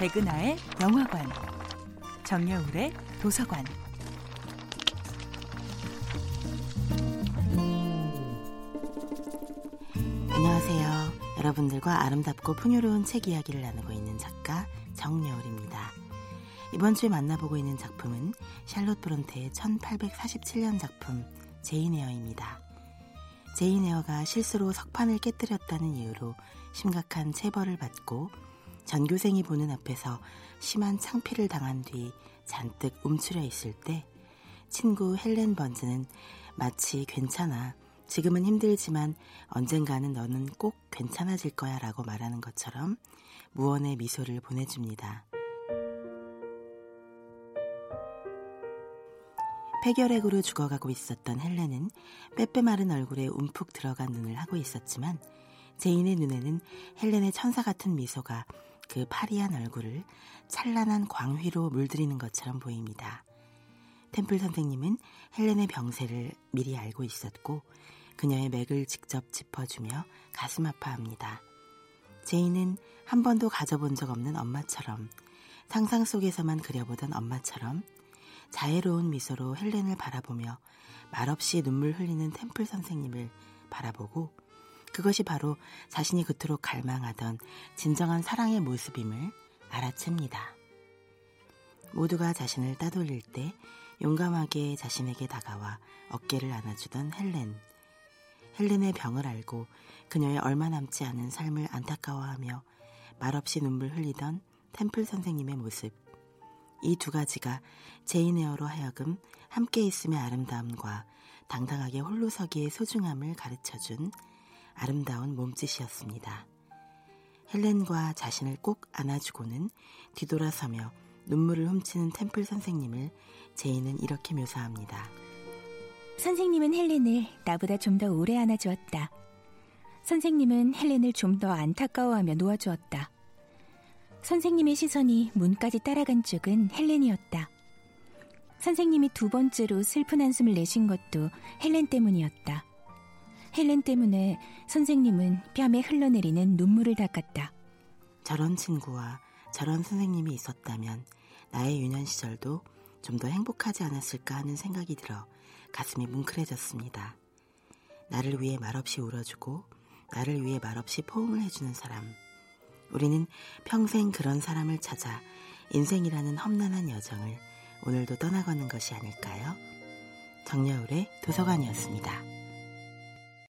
백은하의 영화관, 정여울의 도서관. 안녕하세요. 여러분들과 아름답고 풍요로운 책 이야기를 나누고 있는 작가 정여울입니다. 이번 주에 만나보고 있는 작품은 샬롯 브론테의 1847년 작품 제인 에어입니다. 제인 에어가 실수로 석판을 깨뜨렸다는 이유로 심각한 체벌을 받고 전교생이 보는 앞에서 심한 창피를 당한 뒤 잔뜩 움츠려 있을 때 친구 헬렌 번즈는 마치 괜찮아. 지금은 힘들지만 언젠가는 너는 꼭 괜찮아질 거야 라고 말하는 것처럼 무언의 미소를 보내줍니다. 폐결핵으로 죽어가고 있었던 헬렌은 빼빼 마른 얼굴에 움푹 들어간 눈을 하고 있었지만 제인의 눈에는 헬렌의 천사 같은 미소가 그 파리한 얼굴을 찬란한 광휘로 물들이는 것처럼 보입니다. 템플 선생님은 헬렌의 병세를 미리 알고 있었고 그녀의 맥을 직접 짚어주며 가슴 아파합니다. 제인은 한 번도 가져본 적 없는 엄마처럼 상상 속에서만 그려보던 엄마처럼 자애로운 미소로 헬렌을 바라보며 말없이 눈물 흘리는 템플 선생님을 바라보고 그것이 바로 자신이 그토록 갈망하던 진정한 사랑의 모습임을 알아챕니다. 모두가 자신을 따돌릴 때 용감하게 자신에게 다가와 어깨를 안아주던 헬렌. 헬렌의 병을 알고 그녀의 얼마 남지 않은 삶을 안타까워하며 말없이 눈물 흘리던 템플 선생님의 모습. 이 두 가지가 제인 에어로 하여금 함께 있음의 아름다움과 당당하게 홀로 서기의 소중함을 가르쳐준 아름다운 몸짓이었습니다. 헬렌과 자신을 꼭 안아주고는 뒤돌아서며 눈물을 훔치는 템플 선생님을 제인은 이렇게 묘사합니다. 선생님은 헬렌을 나보다 좀 더 오래 안아주었다. 선생님은 헬렌을 좀 더 안타까워하며 놓아주었다. 선생님의 시선이 문까지 따라간 쪽은 헬렌이었다. 선생님이 두 번째로 슬픈 한숨을 내신 것도 헬렌 때문이었다. 헬렌 때문에 선생님은 뺨에 흘러내리는 눈물을 닦았다. 저런 친구와 저런 선생님이 있었다면 나의 유년 시절도 좀 더 행복하지 않았을까 하는 생각이 들어 가슴이 뭉클해졌습니다. 나를 위해 말없이 울어주고 나를 위해 말없이 포옹을 해주는 사람. 우리는 평생 그런 사람을 찾아 인생이라는 험난한 여정을 오늘도 떠나가는 것이 아닐까요? 정여울의 도서관이었습니다.